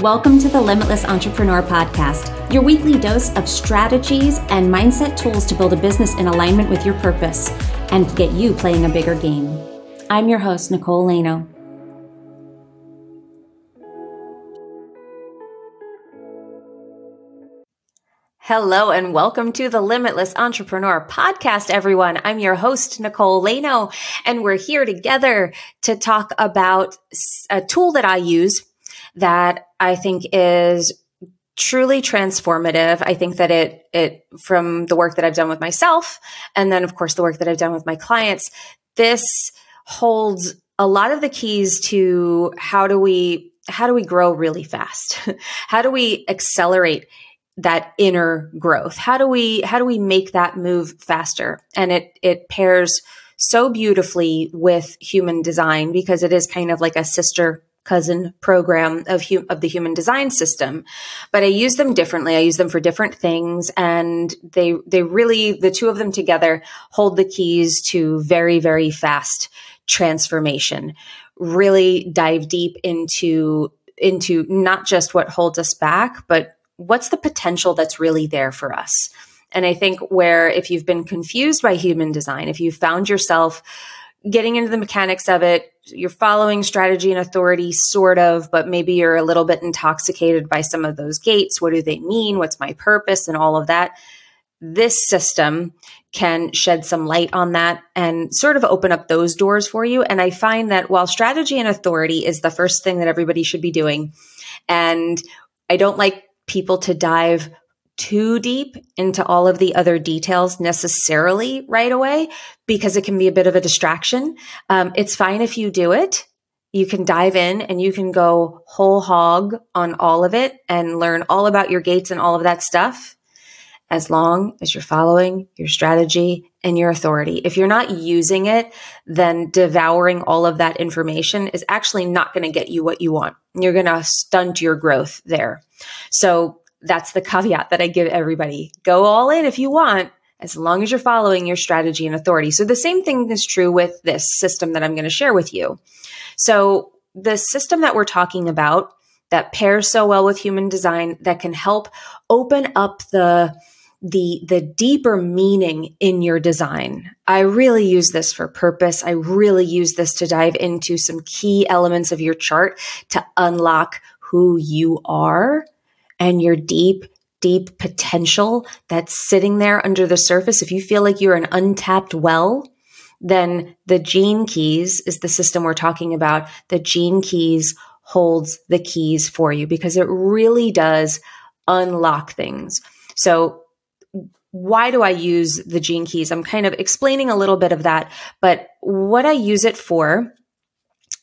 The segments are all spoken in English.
Welcome to the Limitless Entrepreneur Podcast, your weekly dose of strategies and mindset tools to build a business in alignment with your purpose and get you playing a bigger game. I'm your host, Nicole Laino. Hello and welcome to the Limitless Entrepreneur Podcast, everyone. I'm your host, Nicole Laino, and we're here together to talk about a tool that I use that I think is truly transformative. I think that it, it, from the work that I've done with myself, and then of course the work that I've done with my clients, this holds a lot of the keys to how do we, how do we grow really fast? how do we accelerate that inner growth? How do we, how do we make that move faster? And it, it pairs so beautifully with human design because it is kind of like a sister cousin program of, of the human design system but i use them differently. I use them for different things and they they really the two of them together hold the keys to very very fast transformation. Really dive deep into into not just what holds us back but what's the potential that's really there for us. And i think where if you've been confused by human design if you found yourself getting into the mechanics of it. You're following strategy and authority, sort of, but maybe you're a little bit intoxicated by some of those gates. What do they mean? What's my purpose? And all of that. This system can shed some light on that and sort of open up those doors for you. And I find that while strategy and authority is the first thing that everybody should be doing, and I don't like people to dive too deep into all of the other details necessarily right away because it can be a bit of a distraction. Um, it's fine if you do it. You can dive in and you can go whole hog on all of it and learn all about your gates and all of that stuff as long as you're following your strategy and your authority. If you're not using it, then devouring all of that information is actually not going to get you what you want. You're going to stunt your growth there. So that's the caveat that I give everybody. Go all in if you want, as long as you're following your strategy and authority. So the same thing is true with this system that I'm going to share with you. So the system that we're talking about that pairs so well with human design that can help open up the the the deeper meaning in your design. I really use this for purpose. I really use this to dive into some key elements of your chart to unlock who you are and your deep, deep potential that's sitting there under the surface, if you feel like you're an untapped well, then the gene keys is the system we're talking about. The gene keys holds the keys for you because it really does unlock things. So why do I use the gene keys? I'm kind of explaining a little bit of that, but what I use it for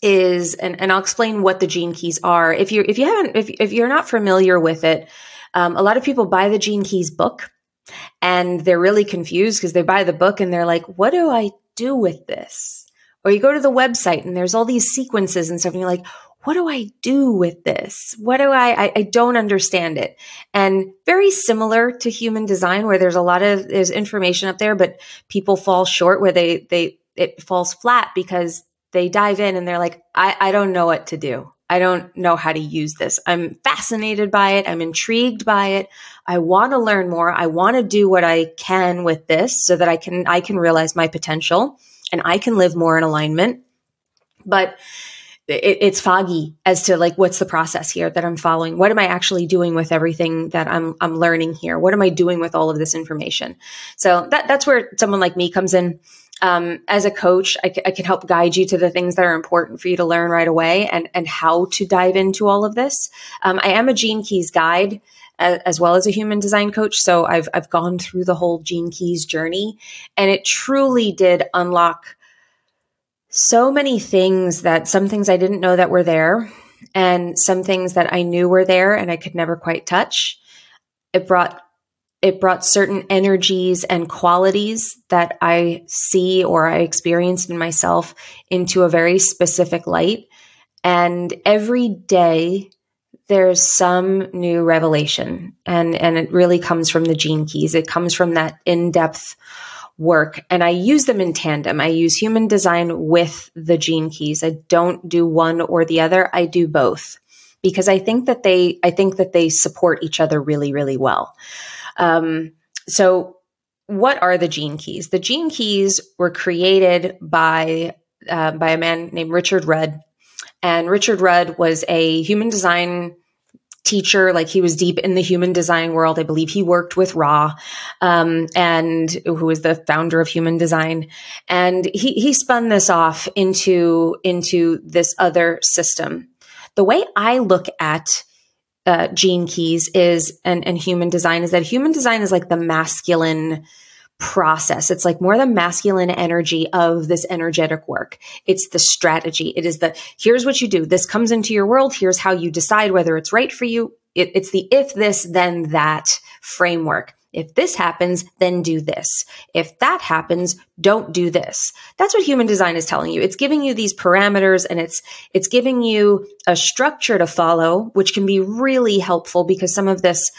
is and, and I'll explain what the gene keys are. If you if you haven't if if you're not familiar with it, um, a lot of people buy the gene keys book and they're really confused because they buy the book and they're like, what do I do with this? Or you go to the website and there's all these sequences and stuff and you're like, what do I do with this? What do I, I, I don't understand it. And very similar to human design where there's a lot of, there's information up there, but people fall short where they, they, it falls flat because they dive in and they're like, I, I don't know what to do. I don't know how to use this. I'm fascinated by it. I'm intrigued by it. I want to learn more. I want to do what I can with this so that I can I can realize my potential and I can live more in alignment. But it, it's foggy as to like what's the process here that I'm following. What am I actually doing with everything that I'm I'm learning here? What am I doing with all of this information? So that that's where someone like me comes in um, as a coach, I, c- I can help guide you to the things that are important for you to learn right away and, and how to dive into all of this. Um, I am a Gene Keys guide as, as well as a human design coach. So I've, I've gone through the whole Gene Keys journey and it truly did unlock so many things that some things I didn't know that were there and some things that I knew were there and I could never quite touch. It brought it brought certain energies and qualities that I see or I experienced in myself into a very specific light. And every day there's some new revelation and, and it really comes from the gene keys. It comes from that in-depth work and I use them in tandem. I use human design with the gene keys. I don't do one or the other. I do both because I think that they I think that they support each other really really well. Um, so, what are the gene keys? The gene keys were created by uh, by a man named Richard Rudd, and Richard Rudd was a human design teacher. Like he was deep in the human design world. I believe he worked with Ra, um, and who is the founder of human design. And he, he spun this off into, into this other system. The way I look at uh, gene keys is, and, and human design is that human design is like the masculine, process. It's like more the masculine energy of this energetic work. It's the strategy. It is the here's what you do. This comes into your world. Here's how you decide whether it's right for you. It, it's the if this, then that framework. If this happens, then do this. If that happens, don't do this. That's what human design is telling you. It's giving you these parameters and it's, it's giving you a structure to follow, which can be really helpful because some of this,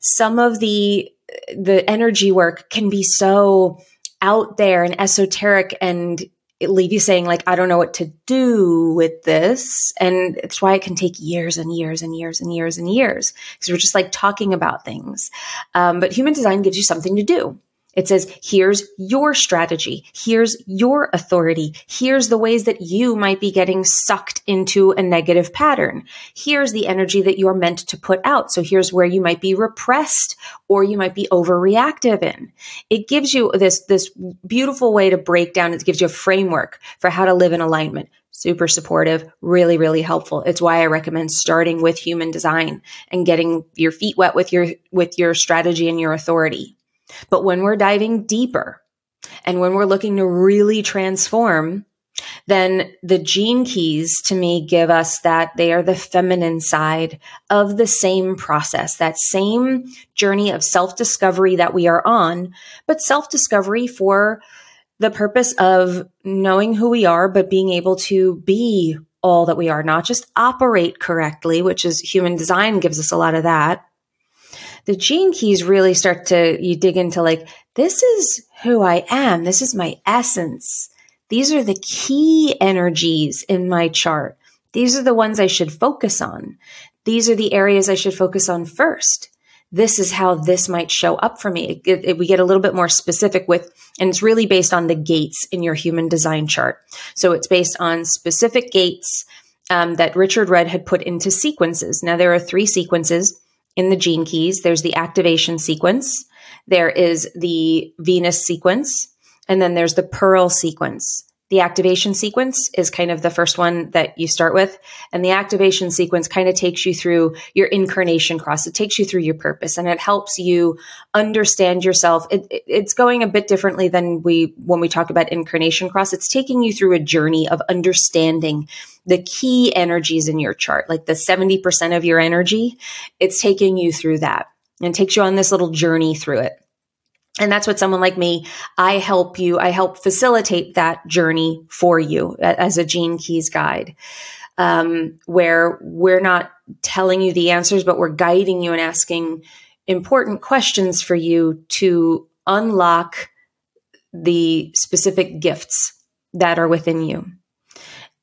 some of the the energy work can be so out there and esoteric and leave you saying like i don't know what to do with this. And it's why it can take years and years and years and years and years because we're just like talking about things. Um, but human design gives you something to do it says, here's your strategy. Here's your authority. Here's the ways that you might be getting sucked into a negative pattern. Here's the energy that you're meant to put out. So here's where you might be repressed or you might be overreactive in. It gives you this, this beautiful way to break down. It gives you a framework for how to live in alignment super supportive, really, really helpful. It's why I recommend starting with human design and getting your feet wet with your, with your strategy and your authority. But when we're diving deeper and when we're looking to really transform, then the gene keys to me give us that they are the feminine side of the same process, that same journey of self discovery that we are on, but self discovery for the purpose of knowing who we are, but being able to be all that we are, not just operate correctly, which is human design gives us a lot of that, the gene keys really start to, you dig into like, this is who I am. This is my essence. These are the key energies in my chart. These are the ones I should focus on. These are the areas I should focus on first. This is how this might show up for me. It, it, we get a little bit more specific with, and it's really based on the gates in your human design chart. So it's based on specific gates um, that Richard Rudd had put into sequences. Now there are three sequences in the gene keys. There's the activation sequence. There is the Venus sequence. And then there's the Pearl sequence. The activation sequence is kind of the first one that you start with. And the activation sequence kind of takes you through your incarnation cross. It takes you through your purpose and it helps you understand yourself. It, it, it's going a bit differently than we, when we talk about incarnation cross. It's taking you through a journey of understanding the key energies in your chart, like the 70% of your energy. It's taking you through that and takes you on this little journey through it. And that's what someone like me, I help you, I help facilitate that journey for you as a Gene Keys guide, um, where we're not telling you the answers, but we're guiding you and asking important questions for you to unlock the specific gifts that are within you.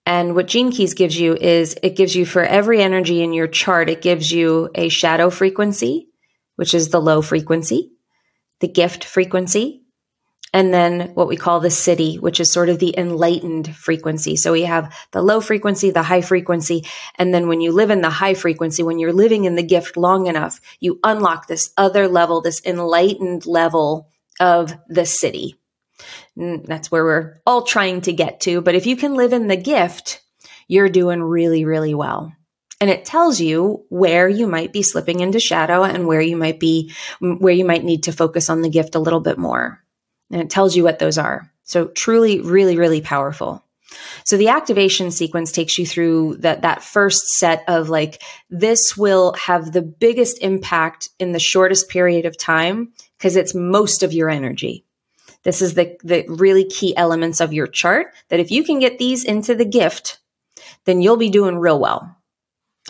And what Gene Keys gives you is it gives you for every energy in your chart, it gives you a shadow frequency, which is the low frequency the gift frequency, and then what we call the Siddhi, which is sort of the enlightened frequency. So we have the low frequency, the high frequency. And then when you live in the high frequency, when you're living in the gift long enough, you unlock this other level, this enlightened level of the Siddhi. And that's where we're all trying to get to. But if you can live in the gift, you're doing really, really well and it tells you where you might be slipping into shadow and where you might be where you might need to focus on the gift a little bit more. And it tells you what those are. So truly really really powerful. So the activation sequence takes you through that that first set of like this will have the biggest impact in the shortest period of time because it's most of your energy. This is the the really key elements of your chart that if you can get these into the gift then you'll be doing real well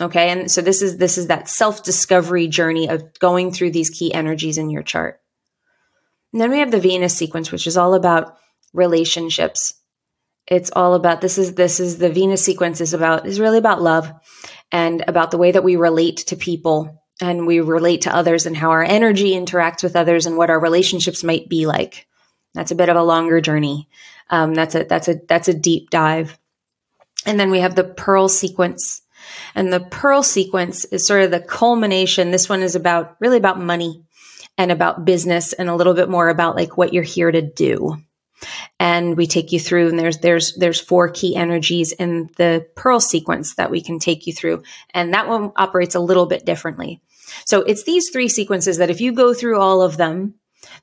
Okay. And so this is, this is that self discovery journey of going through these key energies in your chart. And then we have the Venus sequence, which is all about relationships. It's all about, this is, this is the Venus sequence is about, is really about love. and about the way that we relate to people and we relate to others and how our energy interacts with others and what our relationships might be like. That's a bit of a longer journey. Um, that's a that's a that's a deep dive. And then we have the pearl sequence. And the pearl sequence is sort of the culmination. This one is about really about money and about business and a little bit more about like what you're here to do. And we take you through and there's there's there's four key energies in the pearl sequence that we can take you through. And that one operates a little bit differently. So it's these three sequences that if you go through all of them,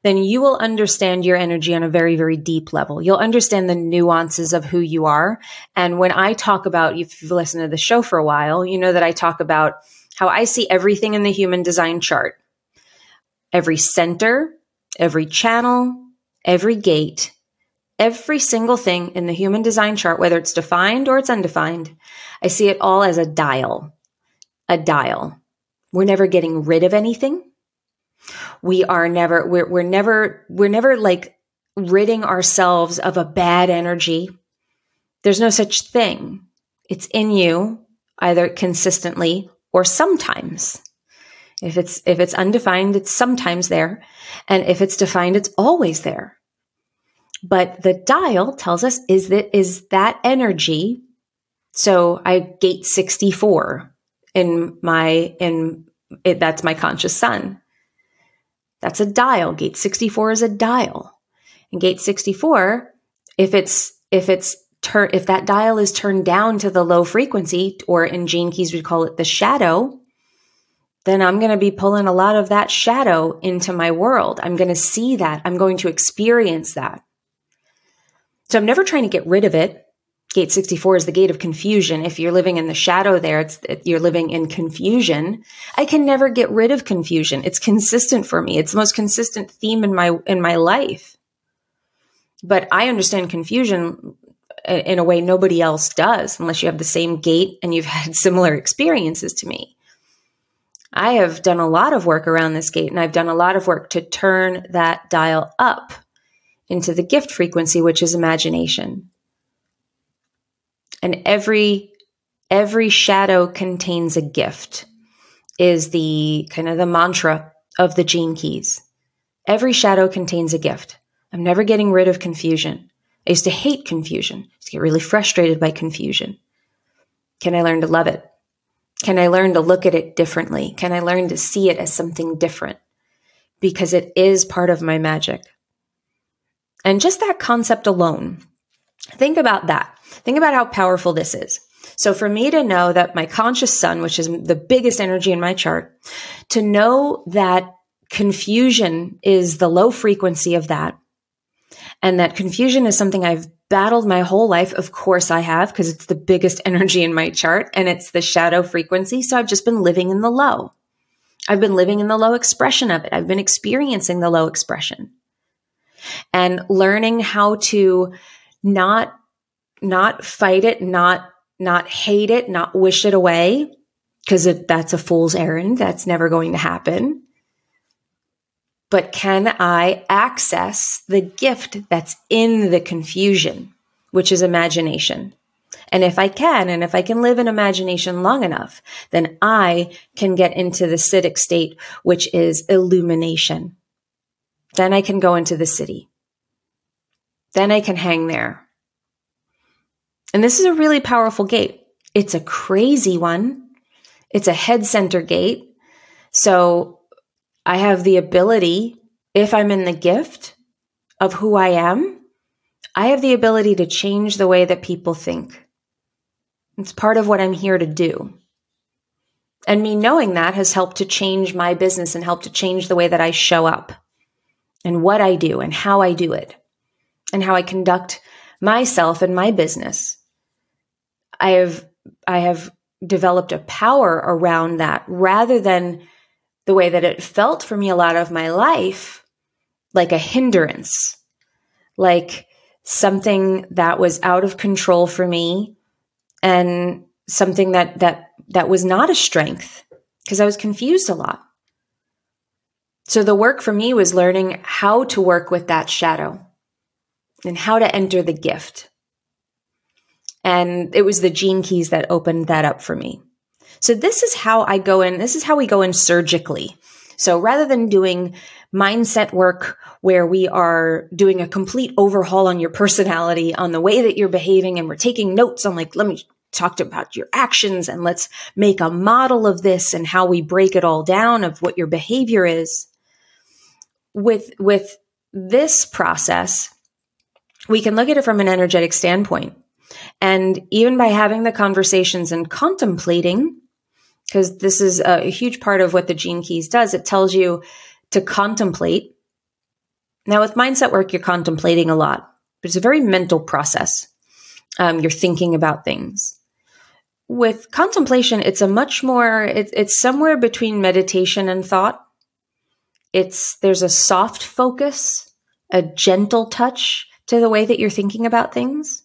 then you will understand your energy on a very, very deep level. You'll understand the nuances of who you are. And when I talk about, if you've listened to the show for a while, you know that I talk about how I see everything in the human design chart. Every center, every channel, every gate, every single thing in the human design chart, whether it's defined or it's undefined, I see it all as a dial. A dial. We're never getting rid of anything. We are never, we're, we're never, we're never like ridding ourselves of a bad energy. There's no such thing. It's in you either consistently or sometimes. If it's, if it's undefined, it's sometimes there. And if it's defined, it's always there. But the dial tells us is that, is that energy. So I gate 64 in my, in it, that's my conscious sun. That's a dial. Gate 64 is a dial. And gate 64, if it's, if it's if that dial is turned down to the low frequency, or in Gene Keys, we call it the shadow, then I'm going to be pulling a lot of that shadow into my world. I'm going to see that. I'm going to experience that. So I'm never trying to get rid of it. Gate 64 is the gate of confusion. If you're living in the shadow there, it's you're living in confusion. I can never get rid of confusion. It's consistent for me. It's the most consistent theme in my in my life. But I understand confusion uh, in a way nobody else does unless you have the same gate and you've had similar experiences to me. I have done a lot of work around this gate and I've done a lot of work to turn that dial up into the gift frequency, which is imagination. And every every shadow contains a gift is the kind of the mantra of the gene keys. Every shadow contains a gift. I'm never getting rid of confusion. I used to hate confusion. I used to get really frustrated by confusion. Can I learn to love it? Can I learn to look at it differently? Can I learn to see it as something different? Because it is part of my magic. And just that concept alone, think about that. Think about how powerful this is. So for me to know that my conscious sun, which is the biggest energy in my chart, to know that confusion is the low frequency of that and that confusion is something I've battled my whole life. Of course I have because it's the biggest energy in my chart and it's the shadow frequency. So I've just been living in the low. I've been living in the low expression of it. I've been experiencing the low expression and learning how to not not fight it, not not hate it, not wish it away because if that's a fool's errand. That's never going to happen. But can I access the gift that's in the confusion, which is imagination? And if I can, and if I can live in imagination long enough, then I can get into the Siddhic state, which is illumination. Then I can go into the Siddhi. Then I can hang there. And this is a really powerful gate. It's a crazy one. It's a head center gate. So I have the ability, if I'm in the gift of who I am, I have the ability to change the way that people think. It's part of what I'm here to do. And me knowing that has helped to change my business and helped to change the way that I show up and what I do and how I do it and how I conduct myself and my business. I have, I have developed a power around that rather than the way that it felt for me a lot of my life, like a hindrance, like something that was out of control for me and something that, that, that was not a strength because I was confused a lot. So the work for me was learning how to work with that shadow and how to enter the gift. And it was the gene keys that opened that up for me. So this is how I go in. This is how we go in surgically. So rather than doing mindset work where we are doing a complete overhaul on your personality, on the way that you're behaving, and we're taking notes on like, let me talk about your actions and let's make a model of this and how we break it all down of what your behavior is. With, with this process, we can look at it from an energetic standpoint. And even by having the conversations and contemplating, because this is a huge part of what the Gene Keys does, it tells you to contemplate. Now, with mindset work, you're contemplating a lot, but it's a very mental process. Um, you're thinking about things. With contemplation, it's a much more, it, it's somewhere between meditation and thought. It's, there's a soft focus, a gentle touch to the way that you're thinking about things.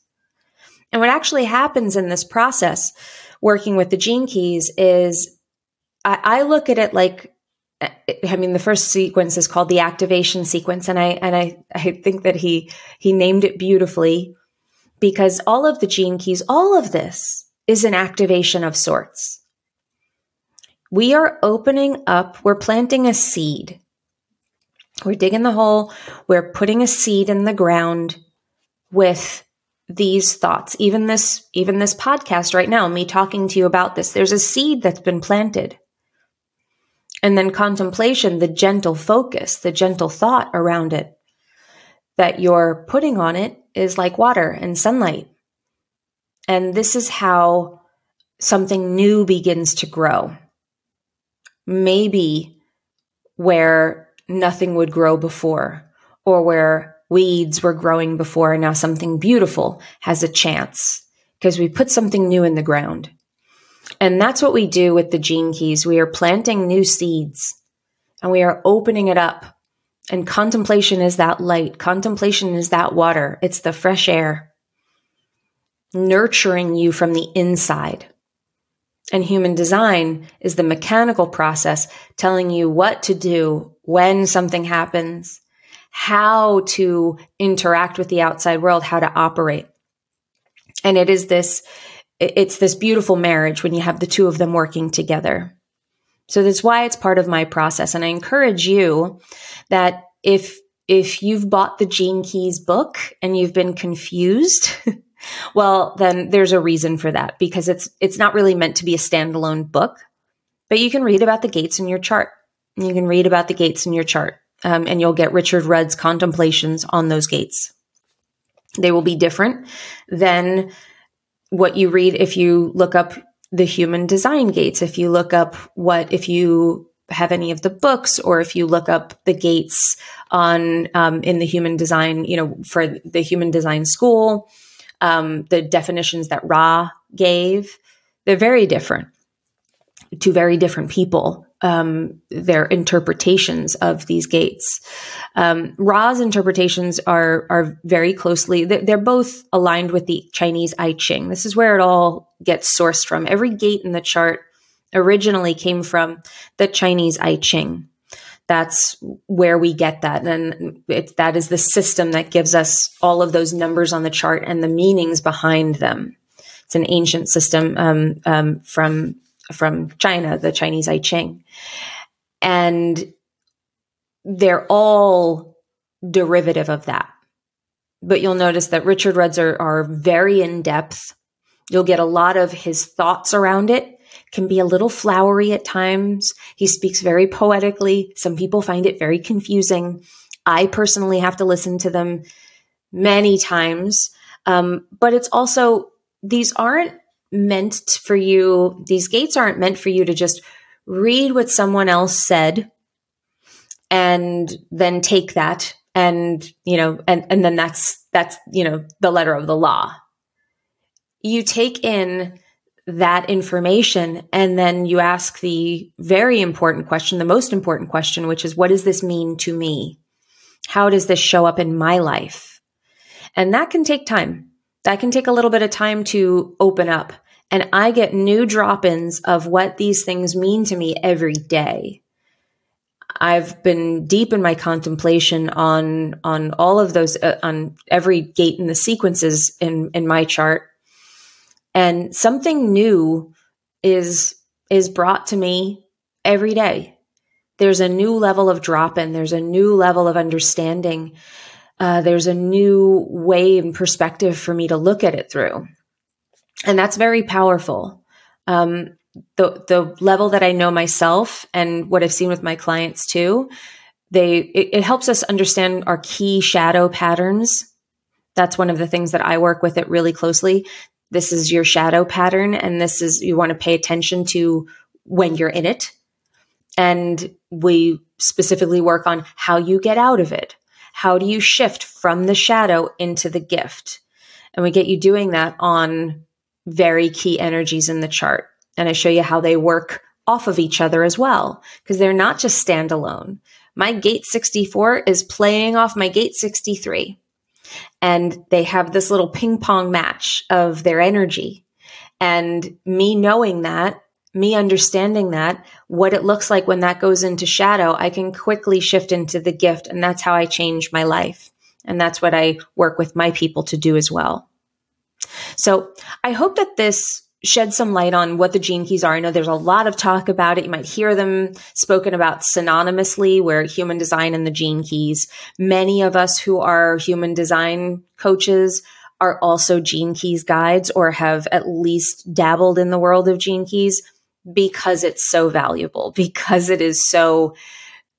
And what actually happens in this process, working with the gene keys, is I, I look at it like uh, I mean, the first sequence is called the activation sequence, and I and I I think that he he named it beautifully because all of the gene keys, all of this is an activation of sorts. We are opening up, we're planting a seed. We're digging the hole, we're putting a seed in the ground with these thoughts. Even this even this podcast right now, me talking to you about this, there's a seed that's been planted. And then contemplation, the gentle focus, the gentle thought around it that you're putting on it is like water and sunlight. And this is how something new begins to grow. Maybe where nothing would grow before, or where weeds were growing before, and now something beautiful has a chance because we put something new in the ground. And that's what we do with the gene keys. We are planting new seeds and we are opening it up. And contemplation is that light. Contemplation is that water. It's the fresh air nurturing you from the inside. And human design is the mechanical process telling you what to do when something happens, how to interact with the outside world, how to operate. And it is this it's this beautiful marriage when you have the two of them working together. So that's why it's part of my process. And I encourage you that if, if you've bought the Gene Keys book and you've been confused, well, then there's a reason for that because it's, it's not really meant to be a standalone book, but you can read about the gates in your chart. You can read about the gates in your chart. Um, and you'll get Richard Rudd's contemplations on those gates. They will be different than what you read if you look up the human design gates, if you look up what, if you have any of the books or if you look up the gates on um, in the human design you know for the human design school um, the definitions that ra gave they're very different to very different people um, their interpretations of these gates. Um, Ra's interpretations are are very closely. They're, they're, both aligned with the Chinese I Ching. This is where it all gets sourced from. Every gate in the chart originally came from the Chinese I Ching. That's where we get that, and it, that is the system that gives us all of those numbers on the chart and the meanings behind them. It's an ancient system um, um, from from China, the Chinese I Ching. And they're all derivative of that. But you'll notice that Richard Rudd's are, are very in depth. You'll get a lot of his thoughts around it. Can be a little flowery at times. He speaks very poetically. Some people find it very confusing. I personally have to listen to them many times. Um, but it's also, these aren't meant for you, these gates aren't meant for you to just read what someone else said and then take that and, you know, and, and then that's, that's, you know, the letter of the law. You take in that information and then you ask the very important question, the most important question, which is what does this mean to me? How does this show up in my life? And that can take time. That can take a little bit of time to open up and I get new drop ins of what these things mean to me every day. I've been deep in my contemplation on on all of those uh, on every gate in the sequences in in my chart and something new is is brought to me every day. There's a new level of drop in, there's a new level of understanding. Uh, there's a new way and perspective for me to look at it through. And that's very powerful. Um, the the level that I know myself and what I've seen with my clients too, they it, it helps us understand our key shadow patterns. That's one of the things that I work with it really closely. This is your shadow pattern, and this is you want to pay attention to when you're in it. And we specifically work on how you get out of it. How do you shift from the shadow into the gift? And we get you doing that on very key energies in the chart. And I show you how they work off of each other as well, because they're not just standalone. My gate 64 is playing off my gate 63. And they have this little ping pong match of their energy. And me knowing that, me understanding that, what it looks like when that goes into shadow, I can quickly shift into the gift. And that's how I change my life. And that's what I work with my people to do as well. So I hope that this shed some light on what the gene keys are. I know there's a lot of talk about it. You might hear them spoken about synonymously, where human design and the gene keys. Many of us who are human design coaches are also gene keys guides or have at least dabbled in the world of gene keys because it's so valuable, because it is so,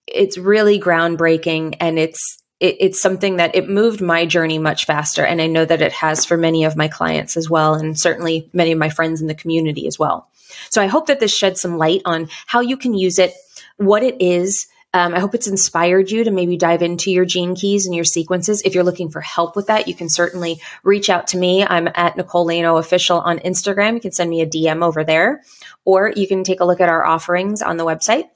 it's really groundbreaking and it's, it, it's something that it moved my journey much faster. And I know that it has for many of my clients as well, and certainly many of my friends in the community as well. So I hope that this sheds some light on how you can use it, what it is. Um, I hope it's inspired you to maybe dive into your gene keys and your sequences. If you're looking for help with that, you can certainly reach out to me. I'm at Nicole Laino official on Instagram. You can send me a DM over there, or you can take a look at our offerings on the website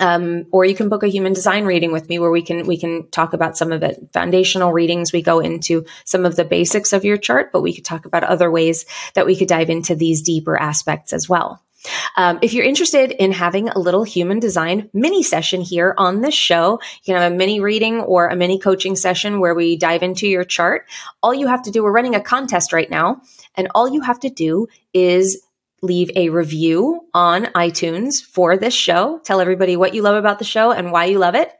um, or you can book a human design reading with me where we can we can talk about some of it foundational readings we go into some of the basics of your chart but we could talk about other ways that we could dive into these deeper aspects as well um, if you're interested in having a little human design mini session here on this show, you can have a mini reading or a mini coaching session where we dive into your chart. All you have to do, we're running a contest right now, and all you have to do is leave a review on iTunes for this show. Tell everybody what you love about the show and why you love it.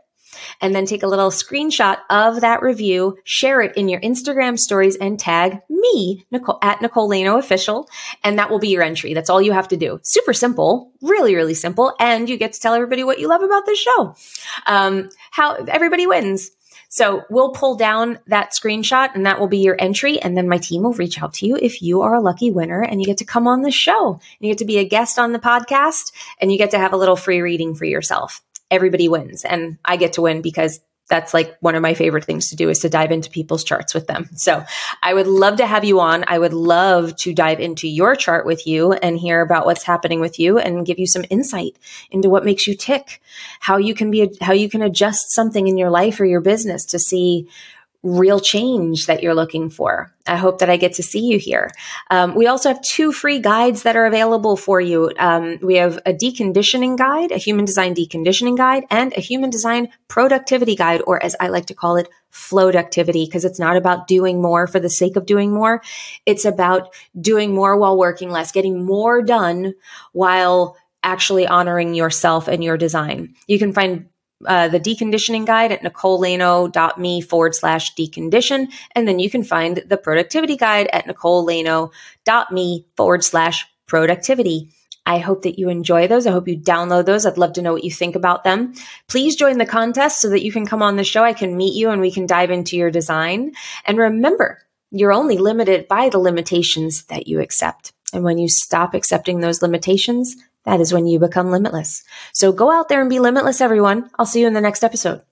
And then take a little screenshot of that review, share it in your Instagram stories and tag me, Nicole, at Nicole Laino official. And that will be your entry. That's all you have to do. Super simple, really, really simple. And you get to tell everybody what you love about this show. Um, how everybody wins. So we'll pull down that screenshot and that will be your entry. And then my team will reach out to you if you are a lucky winner and you get to come on the show. And you get to be a guest on the podcast and you get to have a little free reading for yourself. Everybody wins. And I get to win because that's like one of my favorite things to do is to dive into people's charts with them. So I would love to have you on. I would love to dive into your chart with you and hear about what's happening with you and give you some insight into what makes you tick, how you can be, how you can adjust something in your life or your business to see real change that you're looking for. I hope that I get to see you here. Um, we also have two free guides that are available for you. Um, we have a deconditioning guide, a human design deconditioning guide, and a human design productivity guide, or as I like to call it, flowductivity, because it's not about doing more for the sake of doing more. It's about doing more while working less, getting more done while actually honoring yourself and your design. You can find uh, the deconditioning guide at nicolelaino.me forward slash decondition. And then you can find the productivity guide at nicolelaino.me forward slash productivity. I hope that you enjoy those. I hope you download those. I'd love to know what you think about them. Please join the contest so that you can come on the show. I can meet you and we can dive into your design. And remember, you're only limited by the limitations that you accept. And when you stop accepting those limitations, that is when you become limitless. So go out there and be limitless, everyone. I'll see you in the next episode.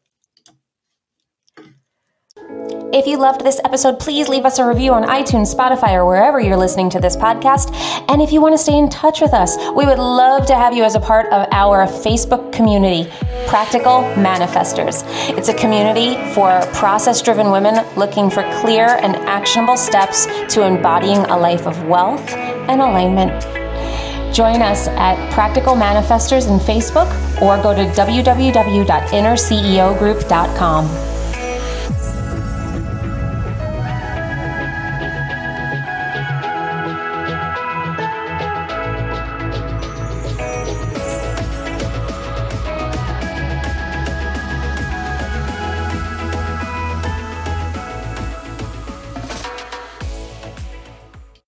If you loved this episode, please leave us a review on iTunes, Spotify, or wherever you're listening to this podcast. And if you want to stay in touch with us, we would love to have you as a part of our Facebook community, Practical Manifestors. It's a community for process driven women looking for clear and actionable steps to embodying a life of wealth and alignment. Join us at Practical Manifestors in Facebook or go to www.innerceogroup.com.